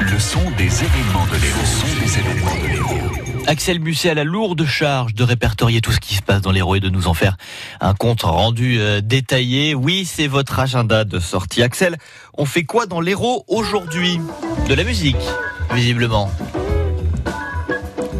Le son des événements de l'Héros. De l'Héros. Axel Musset a la lourde charge de répertorier tout ce qui se passe dans l'Héros et de nous en faire un compte rendu euh, détaillé. Oui, c'est votre agenda de sortie. Axel, on fait quoi dans l'Héros aujourd'hui? De la musique, visiblement.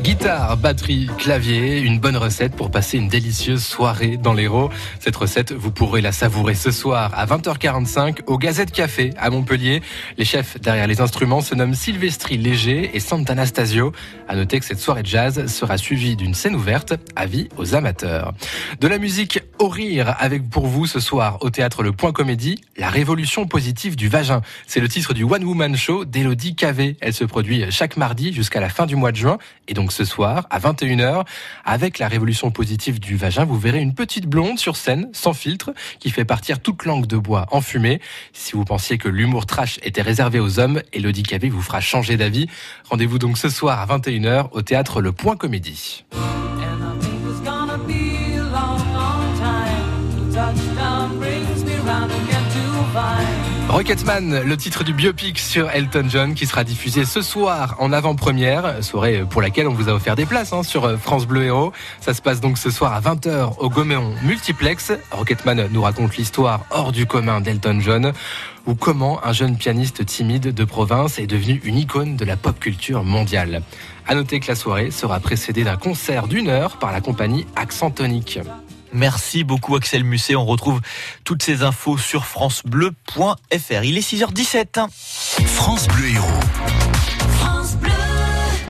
Guitare, batterie, clavier, une bonne recette pour passer une délicieuse soirée dans l'Hérault. Cette recette, vous pourrez la savourer ce soir à 20h45 au Gazette Café à Montpellier. Les chefs derrière les instruments se nomment Sylvestri Léger et Sant'Anastasio. À noter que cette soirée de jazz sera suivie d'une scène ouverte, avis aux amateurs. De la musique au rire avec pour vous ce soir au théâtre Le Point Comédie, La révolution positive du vagin. C'est le titre du One Woman Show d'Elodie Cavé. Elle se produit chaque mardi jusqu'à la fin du mois de juin et donc ce soir à 21h. Avec la révolution positive du vagin, vous verrez une petite blonde sur scène, sans filtre, qui fait partir toute langue de bois en fumée. Si vous pensiez que l'humour trash était réservé aux hommes, Elodie Cavé vous fera changer d'avis. Rendez-vous donc ce soir à 21h au théâtre Le Point Comédie. Rocketman, le titre du biopic sur Elton John qui sera diffusé ce soir en avant-première, soirée pour laquelle on vous a offert des places hein, sur euh, France Bleu Héros. Ça se passe donc ce soir à 20h au Goméon Multiplex. Rocketman nous raconte l'histoire hors du commun d'Elton John ou comment un jeune pianiste timide de province est devenu une icône de la pop culture mondiale. À noter que la soirée sera précédée d'un concert d'une heure par la compagnie Accent Tonique. Merci beaucoup Axel Musset. On retrouve toutes ces infos sur francebleu.fr. Il est 6h17. France.